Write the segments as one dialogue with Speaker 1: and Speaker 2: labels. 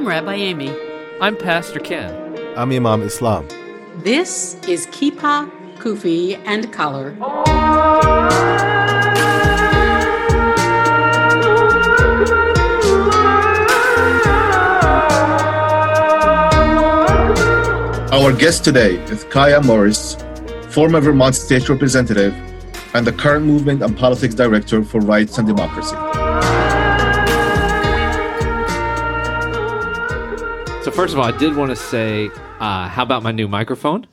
Speaker 1: I'm Rabbi Amy.
Speaker 2: I'm Pastor Ken.
Speaker 3: I'm Imam Islam.
Speaker 1: This is Kippah, Kufi, and Collar.
Speaker 4: Our guest today is Kiah Morris, former Vermont State Representative and the current Movement and Politics Director for Rights and Democracy.
Speaker 2: So first of all, I did want to say, uh, how about my new microphone?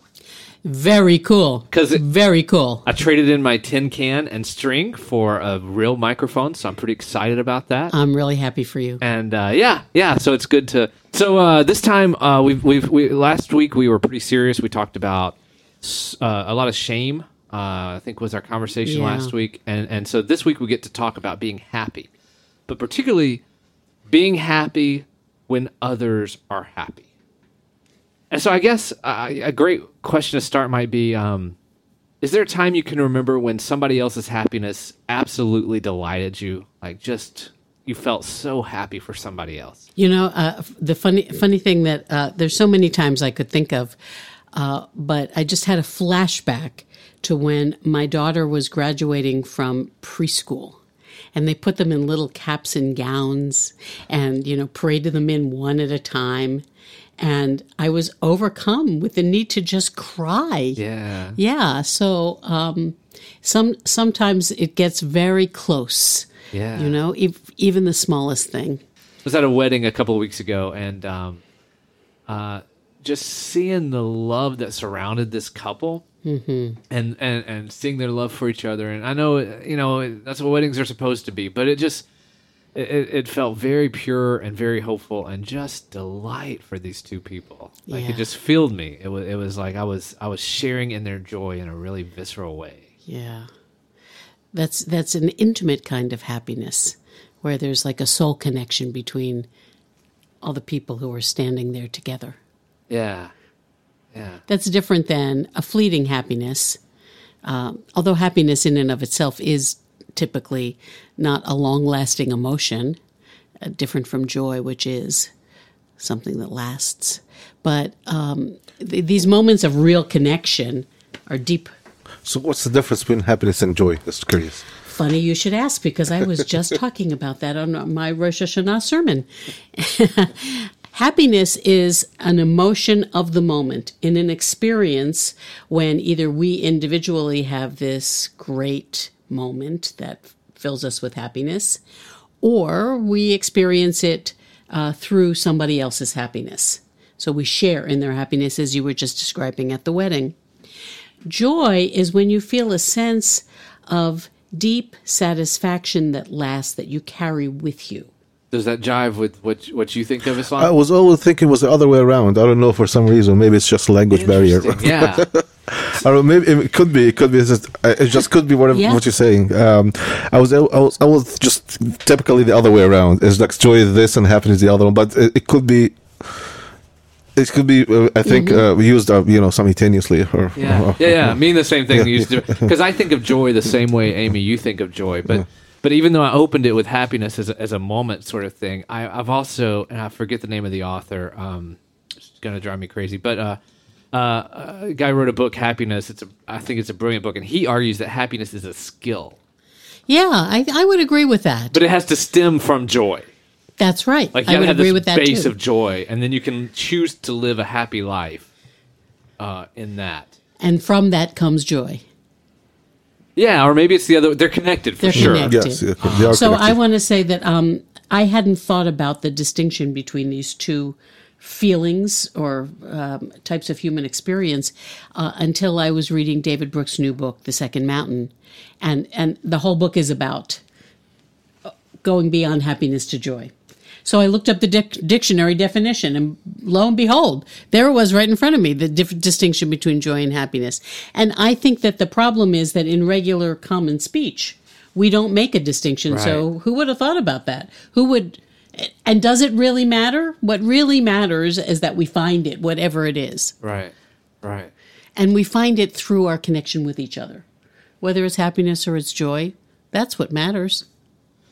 Speaker 1: Very cool.
Speaker 2: 'Cause it-
Speaker 1: very cool.
Speaker 2: I traded in my tin can and string for a real microphone, so I'm pretty excited about that.
Speaker 1: I'm really happy for you.
Speaker 2: and uh, yeah, yeah. So it's good to. So uh, this time, uh, we've we've we, last week we were pretty serious. We talked about uh, a lot of shame. Uh, I think was our conversation
Speaker 1: Yeah.
Speaker 2: last week, and and so this week we get to talk about being happy, but particularly being happy when others are happy. And so I guess uh, a great question to start might be: um, Is there a time you can remember when somebody else's happiness absolutely delighted you? Like just you felt so happy for somebody else.
Speaker 1: You know, uh, the funny funny thing that uh, there's so many times I could think of, uh, but I just had a flashback to when my daughter was graduating from preschool. And they put them in little caps and gowns and, you know, paraded them in one at a time. And I was overcome with the need to just cry.
Speaker 2: Yeah.
Speaker 1: Yeah. So um, some sometimes it gets very close.
Speaker 2: Yeah.
Speaker 1: You know, ev- even the smallest thing.
Speaker 2: I was at a wedding a couple of weeks ago, and um, uh, just seeing the love that surrounded this couple, mm-hmm. and, and and seeing their love for each other. And I know, you know, that's what weddings are supposed to be, but it just it, it it felt very pure and very hopeful, and just delight for these two people. Like
Speaker 1: Yeah.
Speaker 2: it just filled me. It was it was like I was I was sharing in their joy in a really visceral way.
Speaker 1: Yeah. That's that's an intimate kind of happiness where there's like a soul connection between all the people who are standing there together.
Speaker 2: Yeah, yeah.
Speaker 1: That's different than a fleeting happiness. Um, although happiness in and of itself is typically not a long lasting emotion, uh, different from joy, which is something that lasts. But um, th- these moments of real connection are deep.
Speaker 3: So, what's the difference between happiness and joy? Just curious.
Speaker 1: Funny you should ask because I was just talking about that on my Rosh Hashanah sermon. Happiness is an emotion of the moment in an experience when either we individually have this great moment that fills us with happiness, or we experience it uh, through somebody else's happiness. So we share in their happiness, as you were just describing at the wedding. Joy is when you feel a sense of deep satisfaction that lasts, that you carry with you.
Speaker 2: Does that jive with what what you think of Islam?
Speaker 3: I was always thinking it was the other way around. I don't know for some reason. Maybe it's just language barrier.
Speaker 2: Yeah.
Speaker 3: I don't know. Maybe it could be. It could be. It's just, uh, it just could be what,
Speaker 1: Yeah.
Speaker 3: what you're saying. Um, I was. I was. I was just typically the other way around. It's like joy is this and happiness the other one. But it, it could be. It could be. Uh, I think uh, we used uh, you know simultaneously. Or,
Speaker 2: Yeah,
Speaker 3: or-
Speaker 2: yeah, yeah. Mean the same thing.
Speaker 3: Yeah,
Speaker 2: Because I think of joy the same way, Amy, you think of joy. But but even though I opened it with happiness as a, as a moment sort of thing, I, I've also and I forget the name of the author. Um, it's gonna drive me crazy. But uh, uh, a guy wrote a book, Happiness. It's a I think it's a brilliant book, and he argues that happiness is a skill,
Speaker 1: Yeah, I, I would agree with that.
Speaker 2: but it has to stem from joy.
Speaker 1: That's right.
Speaker 2: Like you
Speaker 1: I would
Speaker 2: have
Speaker 1: agree
Speaker 2: this
Speaker 1: with that
Speaker 2: base
Speaker 1: too.
Speaker 2: of joy, and then you can choose to live a happy life uh, in that.
Speaker 1: and from that comes joy.
Speaker 2: Yeah, or maybe it's the other. They're connected for
Speaker 1: They're
Speaker 2: sure.
Speaker 1: connected.
Speaker 3: Yes. yeah, they are
Speaker 1: So I want to say that um, I hadn't thought about the distinction between these two feelings or um, types of human experience uh, until I was reading David Brooks' new book, The Second Mountain, and and the whole book is about uh, going beyond happiness to joy. So I looked up the dic- dictionary definition, and lo and behold, there it was right in front of me the dif- distinction between joy and happiness. And I think that the problem is that in regular common speech, we don't make a distinction. So who would have thought about that? Who would? And does it really matter? What really matters is that we find it, whatever it is,
Speaker 2: Right, right.
Speaker 1: and we find it through our connection with each other, whether it's happiness or it's joy. That's what matters.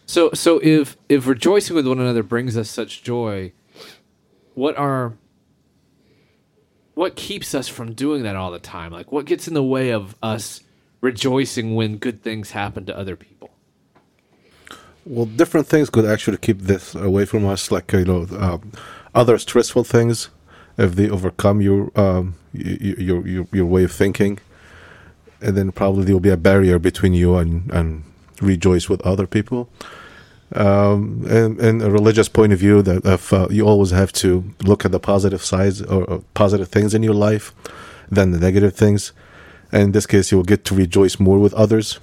Speaker 2: So, so if if rejoicing with one another brings us such joy, what are what keeps us from doing that all the time? Like what gets in the way of us rejoicing when good things happen to other people?
Speaker 3: Well, different things could actually keep this away from us, like you know, um, other stressful things. If they overcome your um, your your your way of thinking, and then probably there will be a barrier between you and and rejoice with other people. Um, and, and a religious point of view, that if uh, you always have to look at the positive sides or, or positive things in your life than the negative things. And in this case, you will get to rejoice more with others.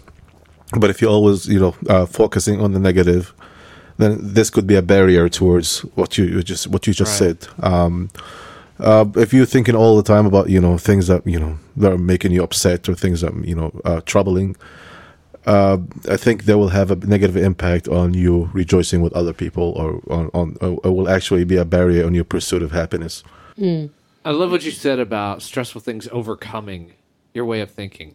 Speaker 3: But if you're always, you know, uh, focusing on the negative, then this could be a barrier towards what you, you just what you just
Speaker 2: Right.
Speaker 3: said. Um, uh, if you're thinking all the time about you know things that you know that are making you upset or things that you know uh, troubling, uh, I think that will have a negative impact on you rejoicing with other people, or on, on or it will actually be a barrier on your pursuit of happiness. Hmm.
Speaker 2: I love what you said about stressful things overcoming your way of thinking.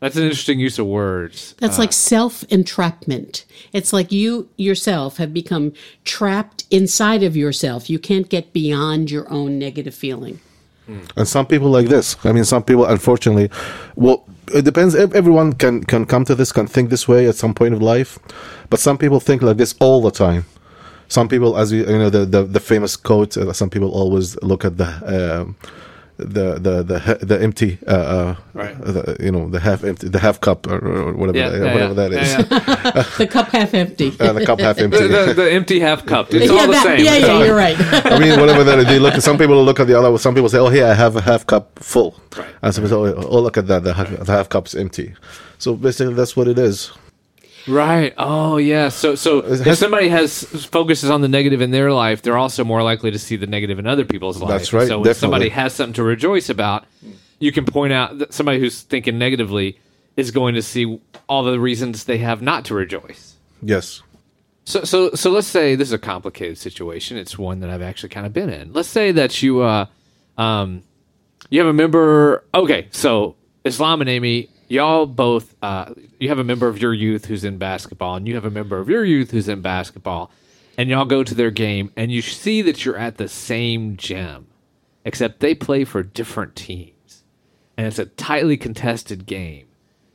Speaker 2: That's an interesting use of words.
Speaker 1: That's like uh, self entrapment. It's like you yourself have become trapped inside of yourself. You can't get beyond your own negative feeling. Hmm.
Speaker 3: And some people like this. I mean, some people, unfortunately, well, it depends. Ev- Everyone can can come to this, can think this way at some point of life, but some people think like this all the time. Some people, as you, you know, the the, the famous quote. Uh, some people always look at the. Um, the the the the empty uh, uh
Speaker 2: Right.
Speaker 3: the, you know the half empty the half cup or, or whatever
Speaker 2: Yeah,
Speaker 3: that,
Speaker 2: yeah,
Speaker 3: whatever
Speaker 2: yeah.
Speaker 3: that is
Speaker 2: Yeah, yeah.
Speaker 1: The cup half empty.
Speaker 3: Uh, the cup half empty
Speaker 2: the, the, the empty half cup. It's
Speaker 1: yeah,
Speaker 2: all the
Speaker 1: that-
Speaker 2: same.
Speaker 1: yeah, yeah, you're right.
Speaker 3: I mean, whatever that is, they look. Some people look at the other. Some people say, "Oh, here I have a half cup full,"
Speaker 2: Right.
Speaker 3: and some people say, "Oh, oh, look at that, the half, the half cup's empty." So basically, that's what it is.
Speaker 2: Right. Oh, yeah. So, so if somebody has focuses on the negative in their life, they're also more likely to see the negative in other people's life.
Speaker 3: That's right,
Speaker 2: So, when
Speaker 3: definitely.
Speaker 2: somebody has something to rejoice about, you can point out that somebody who's thinking negatively is going to see all the reasons they have not to rejoice.
Speaker 3: Yes.
Speaker 2: So, so, so let's say this is a complicated situation. It's one that I've actually kind of been in. Let's say that you, uh, um, you have a member. Okay, so Islam and Amy, y'all both, uh, you have a member of your youth who's in basketball, and you have a member of your youth who's in basketball, and y'all go to their game, and you see that you're at the same gym, except they play for different teams, and it's a tightly contested game.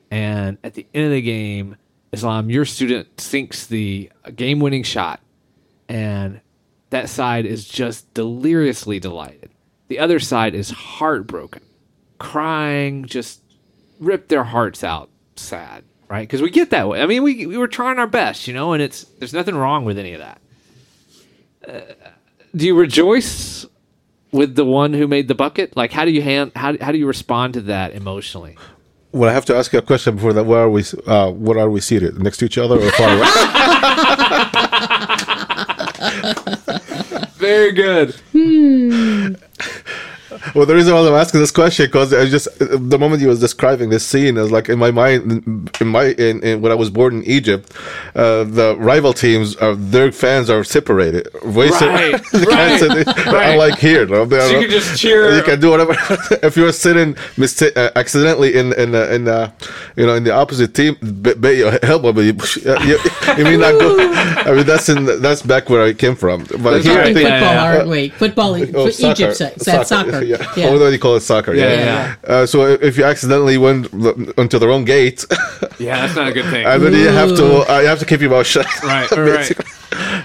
Speaker 2: And at the end of the game, Islam, your student sinks the game winning shot, and that side is just deliriously delighted. The other side is heartbroken, crying, just rip their hearts out, sad, right? Because we get that way. I mean, we, we were trying our best, you know, and it's there's nothing wrong with any of that. Uh, do you rejoice with the one who made the bucket? Like, how do you hand how how do you respond to that emotionally?
Speaker 3: Well, I have to ask you a question before that. Where are we? Uh, where are we seated? Next to each other or far away?
Speaker 2: Very good.
Speaker 3: well, the reason why I'm asking this question because I just the moment you was describing this scene, I was like in my mind, in my in, in when I was born in Egypt, uh, the rival teams are their fans are separated. Way se-
Speaker 2: Right,
Speaker 3: they
Speaker 2: right,
Speaker 3: sit-
Speaker 2: right.
Speaker 3: Unlike here, no? They
Speaker 2: So you can just cheer.
Speaker 3: You can do whatever. if you're sitting mista- uh, accidentally in in uh, in uh, you know in the opposite team, bet bet your elbow, but you, you, you may not go. I mean, that's in that's back where I came from. But
Speaker 2: That's
Speaker 3: here,
Speaker 2: right.
Speaker 3: I think.
Speaker 2: yeah,
Speaker 1: football,
Speaker 2: yeah.
Speaker 1: aren't we? Football, in
Speaker 3: Oh,
Speaker 1: Egypt, sa- soccer. soccer.
Speaker 3: Yeah.
Speaker 1: Yeah.
Speaker 3: Although you call it soccer.
Speaker 2: Yeah,
Speaker 3: Yeah.
Speaker 2: yeah.
Speaker 3: Uh, so if you accidentally went onto the wrong gate,
Speaker 2: Yeah, that's not a good thing.
Speaker 3: and then you have to uh, you have to keep your mouth shut.
Speaker 2: Right, right.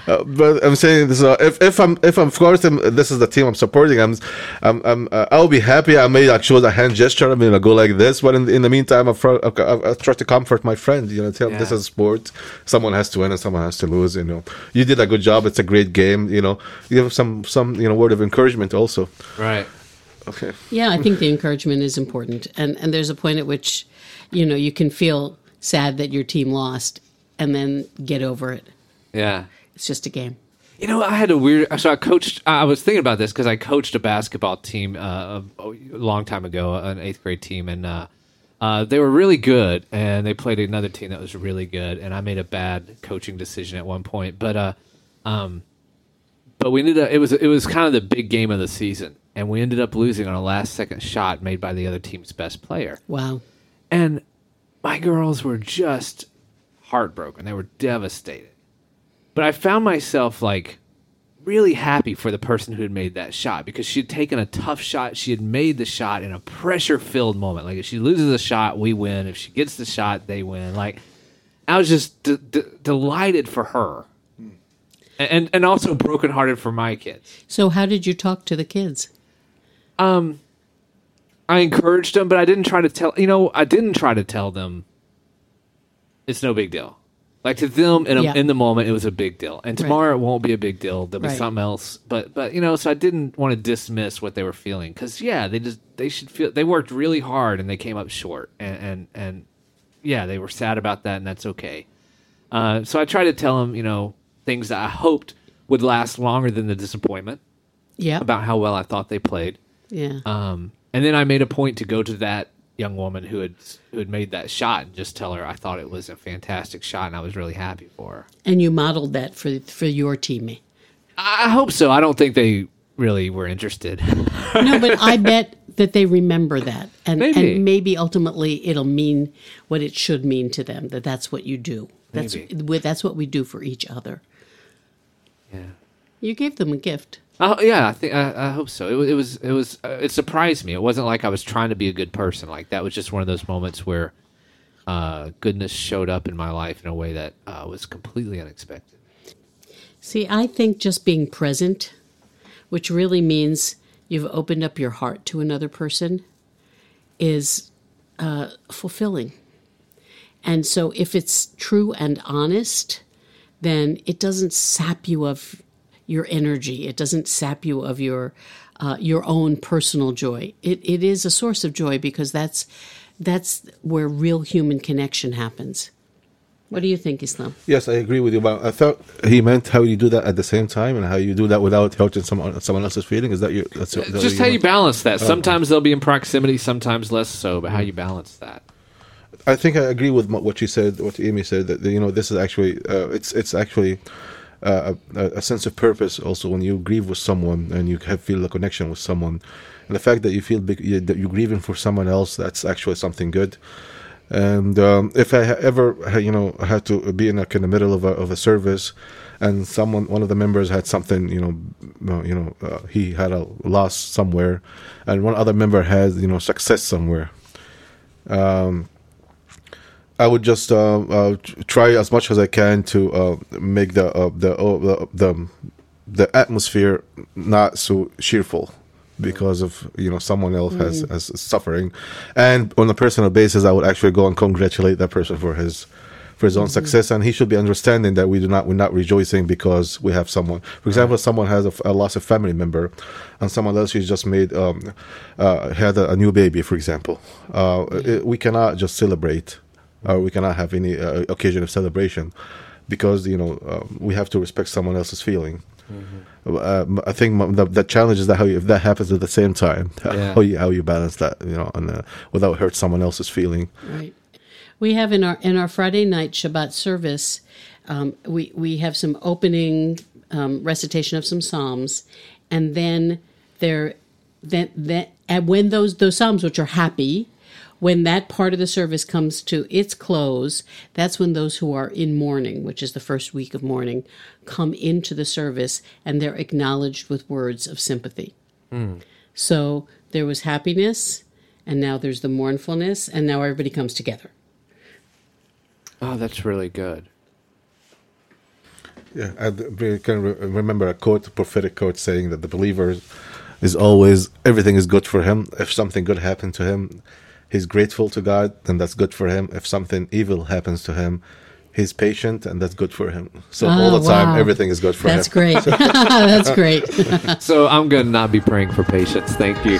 Speaker 3: Uh, but I'm saying this. Uh, if if I'm if I'm of course I'm, this is the team I'm supporting. I'm I'm, I'm uh, I'll be happy. I may like show a hand gesture. I mean, I go like this. But in, in the meantime, I, I, I, I try to comfort my friend. You know, tell him this
Speaker 2: Yeah.
Speaker 3: is sport. Someone has to win and someone has to lose. You know, you did a good job. It's a great game. You know, you have some some you know word of encouragement also.
Speaker 2: Right.
Speaker 3: Okay.
Speaker 1: Yeah, I think the encouragement is important, and and there's a point at which, you know, you can feel sad that your team lost, and then get over it.
Speaker 2: Yeah.
Speaker 1: It's just a game.
Speaker 2: You know, I had a weird. So I coached. I was thinking about this because I coached a basketball team uh, a long time ago, an eighth grade team, and uh, uh, they were really good. And they played another team that was really good. And I made a bad coaching decision at one point, but uh, um, but we ended up. It was it was kind of the big game of the season, and we ended up losing on a last second shot made by the other team's best player.
Speaker 1: Wow.
Speaker 2: And my girls were just heartbroken. They were devastated. But I found myself like really happy for the person who had made that shot because she had taken a tough shot. She had made the shot in a pressure filled moment. Like if she loses a shot, we win. If she gets the shot, they win. Like I was just d- d- delighted for her, hmm. and and also brokenhearted for my kids.
Speaker 1: So, how did you talk to the kids?
Speaker 2: Um, I encouraged them, but I didn't try to tell. You know, I didn't try to tell them it's no big deal. Like to them in, a,
Speaker 1: Yeah.
Speaker 2: in the moment, it was a big deal, and
Speaker 1: Right.
Speaker 2: tomorrow it won't be a big deal. There'll be
Speaker 1: Right.
Speaker 2: something else, but but you know, so I didn't want to dismiss what they were feeling because yeah, they just they should feel they worked really hard and they came up short, and and and yeah, they were sad about that, and that's okay. Uh, so I tried to tell them, you know, things that I hoped would last longer than the disappointment
Speaker 1: Yeah.
Speaker 2: about how well I thought they played.
Speaker 1: Yeah.
Speaker 2: Um, and then I made a point to go to that young woman who had who had made that shot and just tell her I thought it was a fantastic shot and I was really happy for her.
Speaker 1: and you modeled that for for your teammate.
Speaker 2: I hope so. I don't think they really were interested.
Speaker 1: No, but I bet that they remember that, and
Speaker 2: Maybe.
Speaker 1: and maybe ultimately it'll mean what it should mean to them. That that's what you do. That's
Speaker 2: Maybe.
Speaker 1: that's what we do for each other.
Speaker 2: yeah.
Speaker 1: You gave them a gift.
Speaker 2: Oh yeah, I think I, I hope so. It, wa- it was it was uh, it surprised me. It wasn't like I was trying to be a good person. Like that was just one of those moments where uh, goodness showed up in my life in a way that uh, was completely unexpected.
Speaker 1: See, I think just being present, which really means you've opened up your heart to another person, is uh, fulfilling. And so if it's true and honest, then it doesn't sap you of your energy. It doesn't sap you of your uh, your own personal joy. It it is a source of joy because that's that's where real human connection happens. What do you think, Islam?
Speaker 3: Yes, I agree with you. But I thought he meant how you do that at the same time and how you do that without hurting someone someone else's feeling. Is that your? That's your- that
Speaker 2: Just
Speaker 3: your-
Speaker 2: how you balance that. Sometimes they'll be in proximity, sometimes less so. But how you balance that?
Speaker 3: I think I agree with what you said, what Amy said. That you know, this is actually uh, it's it's actually a, a sense of purpose. Also, when you grieve with someone and you have, feel a connection with someone, and the fact that you feel big, that you're grieving for someone else, that's actually something good. And um, if I ever, you know, had to be in like in the middle of a of a service, and someone, one of the members had something, you know, you know, uh, he had a loss somewhere, and one other member had, you know, success somewhere. I would just uh, uh, try as much as I can to uh, make the uh, the, uh, the the the atmosphere not so cheerful because of you know someone else has has suffering, and on a personal basis, I would actually go and congratulate that person for his for his own success, and he should be understanding that we do not we're not rejoicing because we have someone. For example, someone has a, a lost a family member, and someone else who's just made um, uh, had a, a new baby, for example. Uh, it- we cannot just celebrate or we cannot have any uh, occasion of celebration because you know uh, we have to respect someone else's feeling. Uh, I think m- the, the challenge is that how you, if that happens at the same time,
Speaker 2: Yeah.
Speaker 3: how you how you balance that, you know, and uh, without hurt someone else's feeling.
Speaker 1: Right. We have in our in our Friday night Shabbat service, um, we we have some opening um, recitation of some psalms, and then there, then then and when those those psalms which are happy, when that part of the service comes to its close, that's when those who are in mourning, which is the first week of mourning, come into the service and they're acknowledged with words of sympathy. Hmm. So there was happiness, and now there's the mournfulness, and now everybody comes together.
Speaker 2: Oh, that's really good.
Speaker 3: Yeah, I d- can remember a quote, a prophetic quote, saying that the believer is always everything is good for him. If something good happened to him, he's grateful to God, then that's good for him. If something evil happens to him, he's patient, and that's good for him. So ah, all
Speaker 1: Oh,
Speaker 3: the time, everything is good for him.
Speaker 1: That's
Speaker 3: him.
Speaker 1: great. That's great.
Speaker 2: So I'm going to not be praying for patience. Thank you.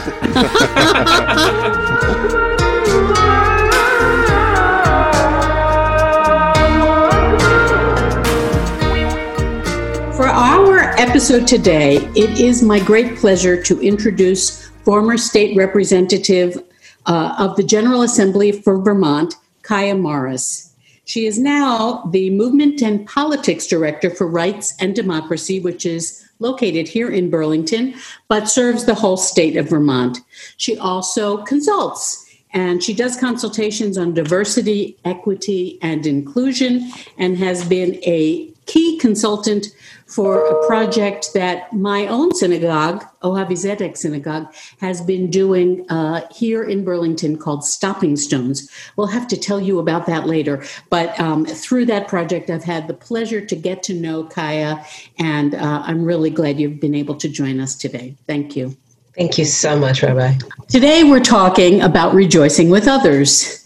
Speaker 1: For our episode today, it is my great pleasure to introduce former state representative uh, of the General Assembly for Vermont, Kiah Morris. She is now the Movement and Politics Director for Rights and Democracy, which is located here in Burlington, but serves the whole state of Vermont. She also consults and she does consultations on diversity, equity, and inclusion, and has been a key consultant for a project that my own synagogue, Ohavi Zedek Synagogue, has been doing uh, here in Burlington called Stopping Stones. We'll have to tell you about that later. But um, through that project, I've had the pleasure to get to know Kiah, and uh, I'm really glad you've been able to join us today. Thank you.
Speaker 5: Thank you so much, Rabbi.
Speaker 1: Today, we're talking about rejoicing with others.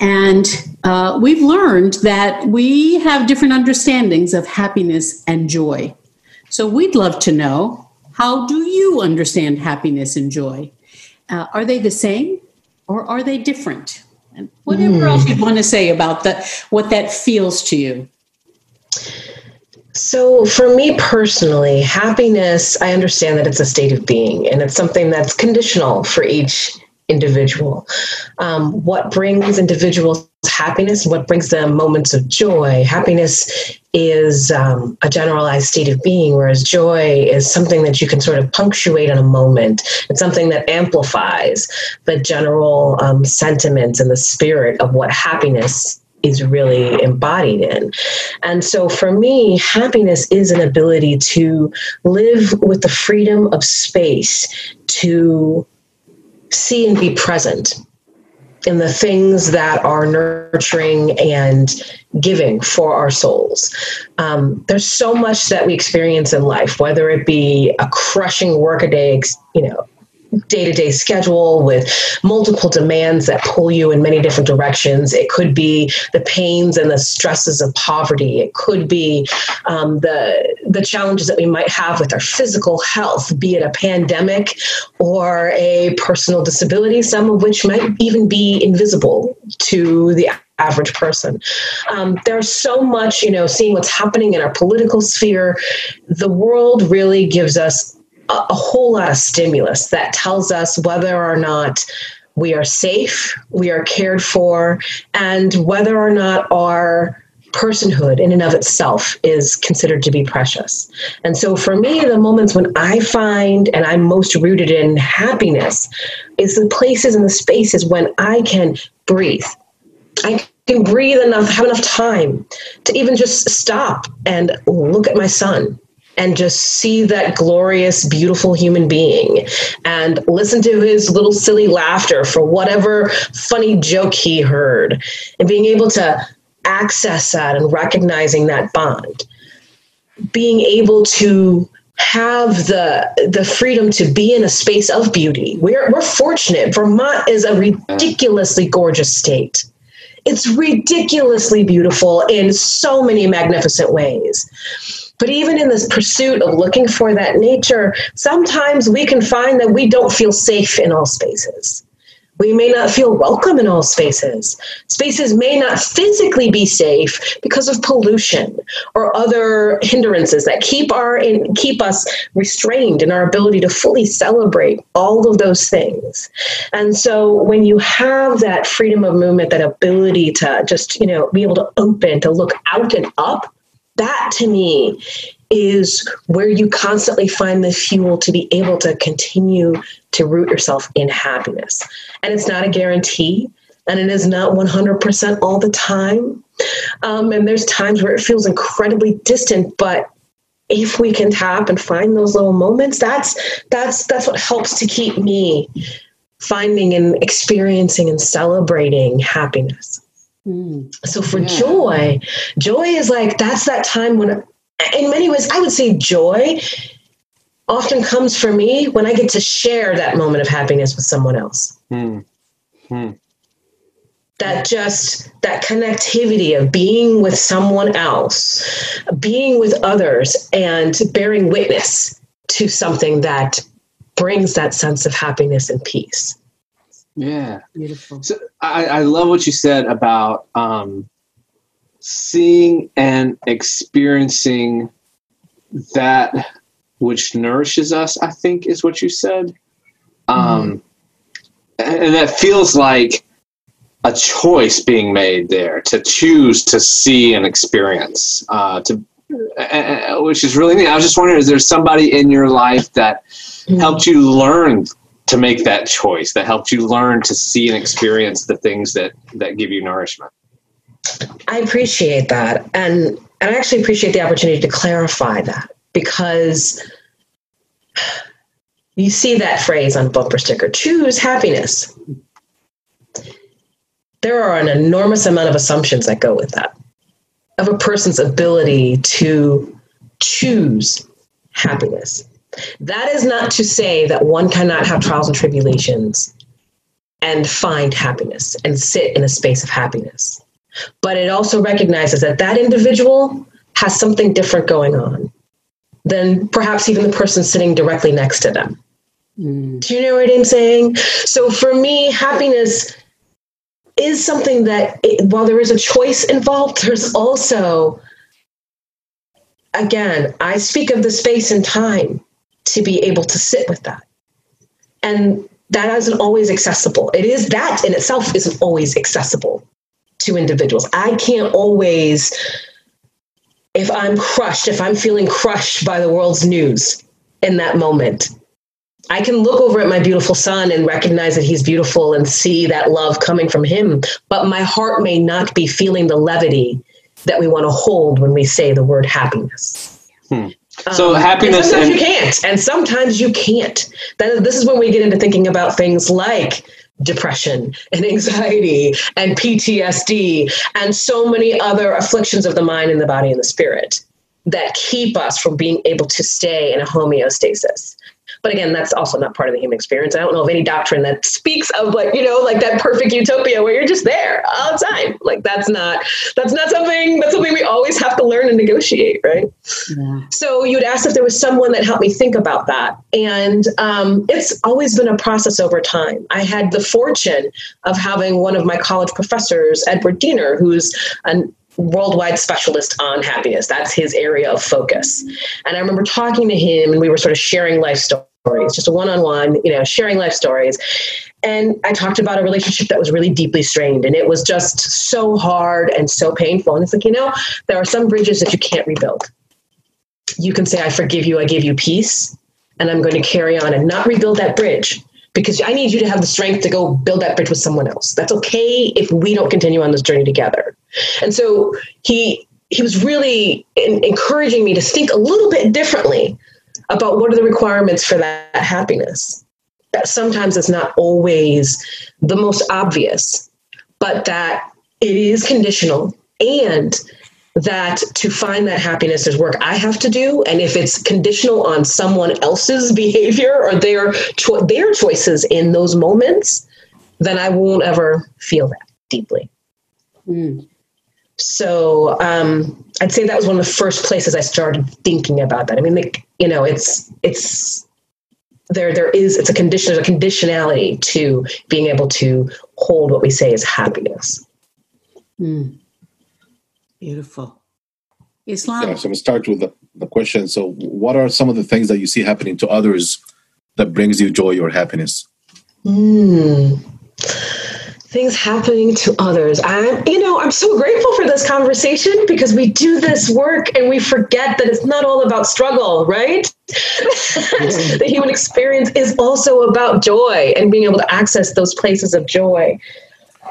Speaker 1: And uh, we've learned that we have different understandings of happiness and joy. So we'd love to know how do you understand happiness and joy? Uh, are they the same or are they different? And whatever mm. else you want to say about that, what that feels to you.
Speaker 5: So, for me personally, happiness, I understand that it's a state of being and it's something that's conditional for each individual. Um, what brings individuals happiness? What brings them moments of joy? Happiness is um, a generalized state of being, whereas joy is something that you can sort of punctuate in a moment. It's something that amplifies the general um, sentiment and the spirit of what happiness is really embodied in. And so for me, happiness is an ability to live with the freedom of space to see and be present in the things that are nurturing and giving for our souls. Um, there's so much that we experience in life, whether it be a crushing workaday, you know, day to day schedule with multiple demands that pull you in many different directions. It could be the pains and the stresses of poverty. It could be um, the the challenges that we might have with our physical health, be it a pandemic or a personal disability, some of which might even be invisible to the average person. Um, there's so much, you know, seeing what's happening in our political sphere. The world really gives us a, whole lot of stimulus that tells us whether or not we are safe, we are cared for, and whether or not our personhood in and of itself is considered to be precious. And so for me, the moments when I find and I'm most rooted in happiness is the places and the spaces when I can breathe. I can breathe enough, have enough time to even just stop and look at my son and just see that glorious, beautiful human being and listen to his little silly laughter for whatever funny joke he heard and being able to access that and recognizing that bond. Being able to have the the freedom to be in a space of beauty. We're we're fortunate. Vermont is a ridiculously gorgeous state. It's ridiculously beautiful in so many magnificent ways. But even in this pursuit of looking for that nature, sometimes we can find that we don't feel safe in all spaces. We may not feel welcome in all spaces. Spaces may not physically be safe because of pollution or other hindrances that keep our in, keep us restrained in our ability to fully celebrate all of those things. And so when you have that freedom of movement, that ability to just, you know, be able to open, to look out and up, that to me is where you constantly find the fuel to be able to continue to root yourself in happiness. And it's not a guarantee, and it is not 100% all the time. Um, and there's times where it feels incredibly distant, but if we can tap and find those little moments, that's that's that's what helps to keep me finding and experiencing and celebrating happiness. Mm. So for yeah. joy, joy is like that's that time when, in many ways, I would say joy often comes for me when I get to share that moment of happiness with someone else. Mm. Mm. That just that connectivity of being with someone else, being with others, and bearing witness to something that brings that sense of happiness and peace.
Speaker 2: Yeah. Beautiful. So I, I love what you said about um, seeing and experiencing that which nourishes us, I think is what you said. Um, mm-hmm. And that feels like a choice being made there to choose to see and experience, uh, to uh, which is really neat. I was just wondering, is there somebody in your life that mm-hmm. helped you learn to make that choice that helped you learn to see and experience the things that that give you nourishment
Speaker 5: i appreciate that and and i actually appreciate the opportunity to clarify that because you see that phrase on bumper sticker choose happiness. There are an enormous amount of assumptions that go with that of a person's ability to choose happiness. That is not to say that one cannot have trials and tribulations and find happiness and sit in a space of happiness. But it also recognizes that that individual has something different going on than perhaps even the person sitting directly next to them. Mm. Do you know what I'm saying? So for me, happiness is something that, it, while there is a choice involved, there's also, again, I speak of the space and time to be able to sit with that. And that isn't always accessible. It is that in itself isn't always accessible to individuals. I can't always, if I'm crushed, if I'm feeling crushed by the world's news in that moment, I can look over at my beautiful son and recognize that he's beautiful and see that love coming from him. But my heart may not be feeling the levity that we want to hold when we say the word happiness.
Speaker 6: Hmm. So um, happiness
Speaker 5: and sometimes and- you can't, and sometimes you can't. That, this is when we get into thinking about things like depression and anxiety and PTSD and so many other afflictions of the mind and the body and the spirit that keep us from being able to stay in a homeostasis. But again, that's also not part of the human experience. I don't know of any doctrine that speaks of like, you know, like that perfect utopia where you're just there all the time. Like that's not that's not something that's something we always have to learn and negotiate, right? Yeah. So you'd ask if there was someone that helped me think about that. And um, it's always been a process over time. I had the fortune of having one of my college professors, Edward Diener, who's an worldwide specialist on happiness. That's his area of focus. And I remember talking to him and we were sort of sharing life stories, just a one-on-one, you know, sharing life stories. And I talked about a relationship that was really deeply strained and it was just so hard and so painful. And it's like, you know, there are some bridges that you can't rebuild. You can say, I forgive you, I give you peace, and I'm going to carry on and not rebuild that bridge because I need you to have the strength to go build that bridge with someone else. That's okay if we don't continue on this journey together. And so he he was really in, encouraging me to think a little bit differently about what are the requirements for that happiness. That sometimes it's not always the most obvious, but that it is conditional and that to find that happiness there's work i have to do and if it's conditional on someone else's behavior or their cho- their choices in those moments then i won't ever feel that deeply mm. So um, i'd say that was one of the first places i started thinking about that i mean like, you know it's it's there there is it's a condition there's a conditionality to being able to hold what we say is happiness mm.
Speaker 1: Beautiful. Islam.
Speaker 4: Yeah, so I'm start with the, the question. So, what are some of the things that you see happening to others that brings you joy or happiness?
Speaker 5: Mm. Things happening to others. I'm, you know, I'm so grateful for this conversation because we do this work and we forget that it's not all about struggle, right? the human experience is also about joy and being able to access those places of joy.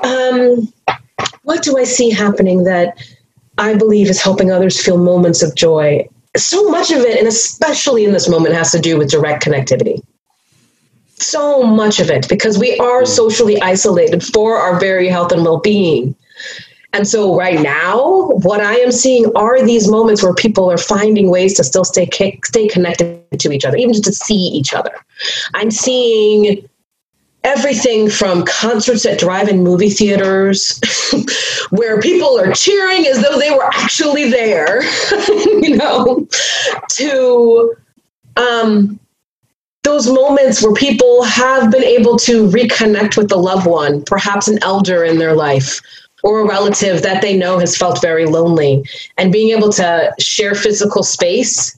Speaker 5: Um, what do I see happening that I believe is helping others feel moments of joy. So much of it, and especially in this moment, has to do with direct connectivity. So much of it, because we are socially isolated for our very health and well being. And so, right now, what I am seeing are these moments where people are finding ways to still stay stay connected to each other, even just to see each other. I'm seeing everything from concerts at drive-in movie theaters where people are cheering as though they were actually there you know to um, those moments where people have been able to reconnect with the loved one perhaps an elder in their life or a relative that they know has felt very lonely and being able to share physical space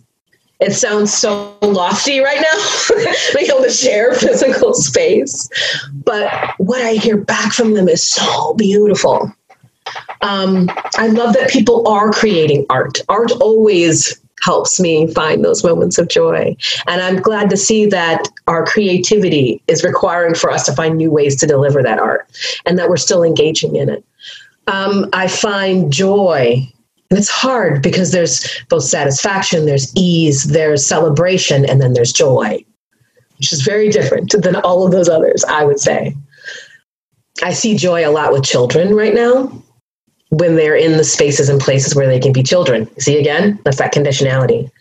Speaker 5: it sounds so lofty right now, being able to share physical space. But what I hear back from them is so beautiful. Um, I love that people are creating art. Art always helps me find those moments of joy. And I'm glad to see that our creativity is requiring for us to find new ways to deliver that art and that we're still engaging in it. Um, I find joy And it's hard because there's both satisfaction, there's ease, there's celebration, and then there's joy, which is very different than all of those others, I would say. I see joy a lot with children right now when they're in the spaces and places where they can be children. See again? That's that conditionality.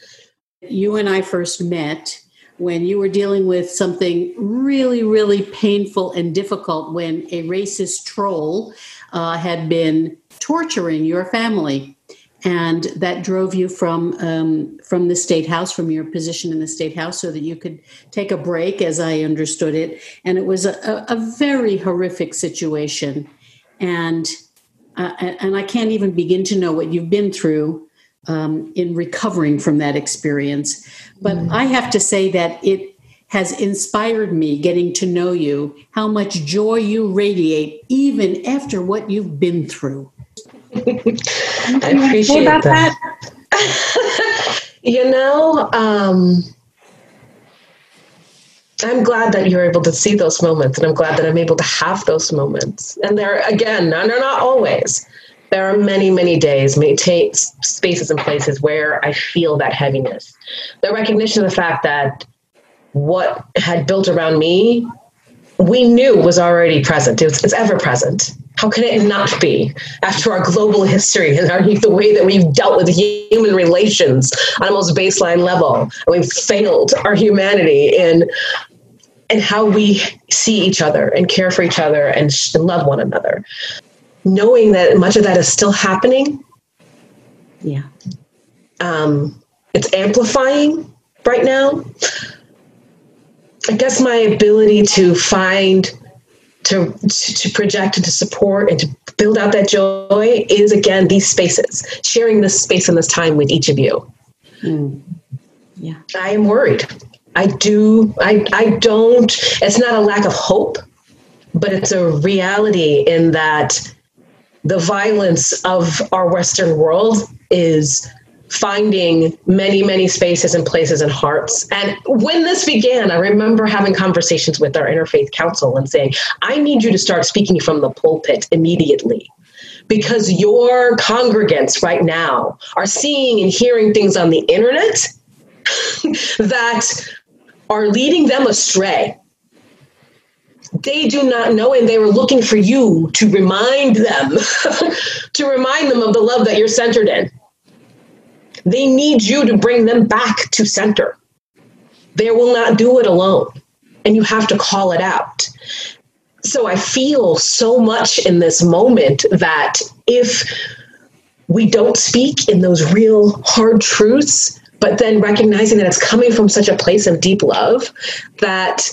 Speaker 1: You and I first met when you were dealing with something really, really painful and difficult when a racist troll uh, had been torturing your family and that drove you from um, from the state house, from your position in the state house, so that you could take a break, as I understood it. And it was a, a very horrific situation, and uh, and I can't even begin to know what you've been through um, in recovering from that experience. But mm. I have to say that it has inspired me getting to know you, how much joy you radiate, even after what you've been through.
Speaker 5: I appreciate that. that? you know, um, I'm glad that you're able to see those moments, and I'm glad that I'm able to have those moments. And they're again, they're not always. There are many, many days, many t- spaces and places where I feel that heaviness. The recognition of the fact that what had built around me, we knew was already present. It was, it's ever present. How can it not be after our global history and our, the way that we've dealt with human relations on a most baseline level? And we've failed our humanity in and how we see each other and care for each other and, and love one another. Knowing that much of that is still happening.
Speaker 1: Yeah.
Speaker 5: Um, it's amplifying right now. I guess my ability to find to, to project and to support and to build out that joy is again these spaces sharing this space and this time with each of you
Speaker 1: mm. yeah
Speaker 5: i am worried i do i i don't it's not a lack of hope but it's a reality in that the violence of our western world is finding many, many spaces and places and hearts. And when this began, I remember having conversations with our interfaith council and saying, I need you to start speaking from the pulpit immediately. Because your congregants right now are seeing and hearing things on the internet that are leading them astray. They do not know, and they were looking for you to remind them, to remind them of the love that you're centered in they need you to bring them back to center. They will not do it alone, and you have to call it out. So I feel so much in this moment that if we don't speak in those real hard truths, but then recognizing that it's coming from such a place of deep love, that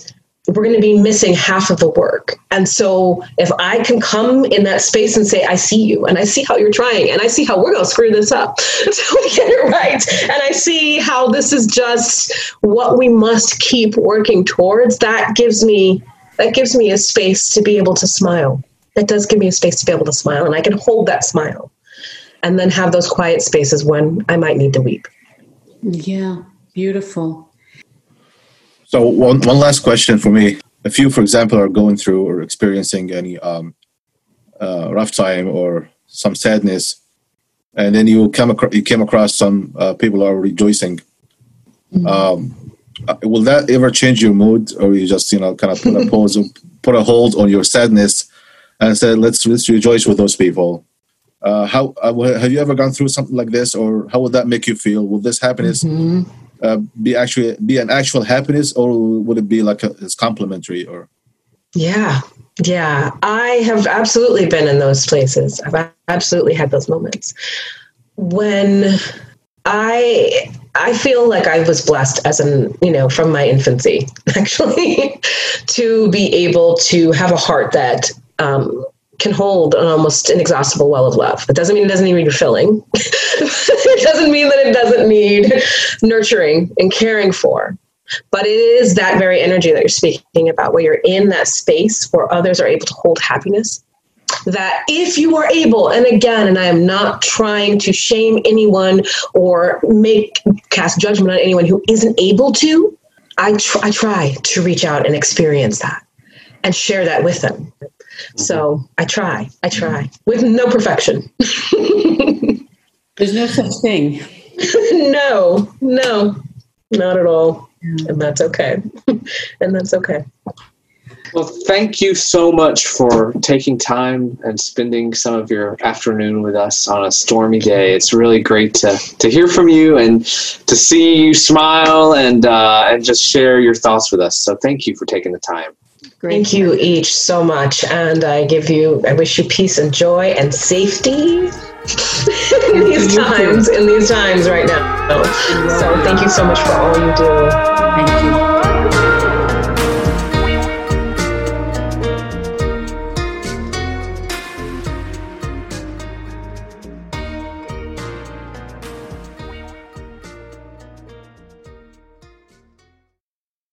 Speaker 5: we're going to be missing half of the work. And so if I can come in that space and say, I see you and I see how you're trying and I see how we're going to screw this up until we get it right. And I see how this is just what we must keep working towards. That gives me, that gives me a space to be able to smile. That does give me a space to be able to smile and I can hold that smile and then have those quiet spaces when I might need to weep.
Speaker 1: Yeah. Beautiful.
Speaker 4: So one one last question for me: If you, for example, are going through or experiencing any um, uh, rough time or some sadness, and then you come across you came across some uh, people are rejoicing, mm-hmm. um, uh, will that ever change your mood, or you just you know kind of put a pause, put a hold on your sadness, and said let's let's rejoice with those people? Uh, how uh, have you ever gone through something like this, or how would that make you feel? Will this happiness mm-hmm uh, be actually be an actual happiness, or would it be like a, it's complementary? Or
Speaker 5: yeah, yeah, I have absolutely been in those places. I've absolutely had those moments when I I feel like I was blessed as an, you know, from my infancy, actually, to be able to have a heart that um, can hold an almost inexhaustible well of love. It doesn't mean it doesn't need refilling. it doesn't mean that it doesn't need nurturing and caring for. But it is that very energy that you're speaking about, where you're in that space where others are able to hold happiness. That if you are able, and again, and I am not trying to shame anyone or make cast judgment on anyone who isn't able to, I, tr- I try to reach out and experience that and share that with them so I try, I try with no perfection.
Speaker 7: There's no such thing.
Speaker 5: no, no, not at all. And that's okay. and that's okay.
Speaker 6: Well, thank you so much for taking time and spending some of your afternoon with us on a stormy day. It's really great to, to hear from you and to see you smile and uh, and just share your thoughts with us. So thank you for taking the time.
Speaker 5: Great. Thank you each so much, and I give you, I wish you peace and joy and safety in these times, in these times right now. So thank you so much for all you do.
Speaker 7: Thank you.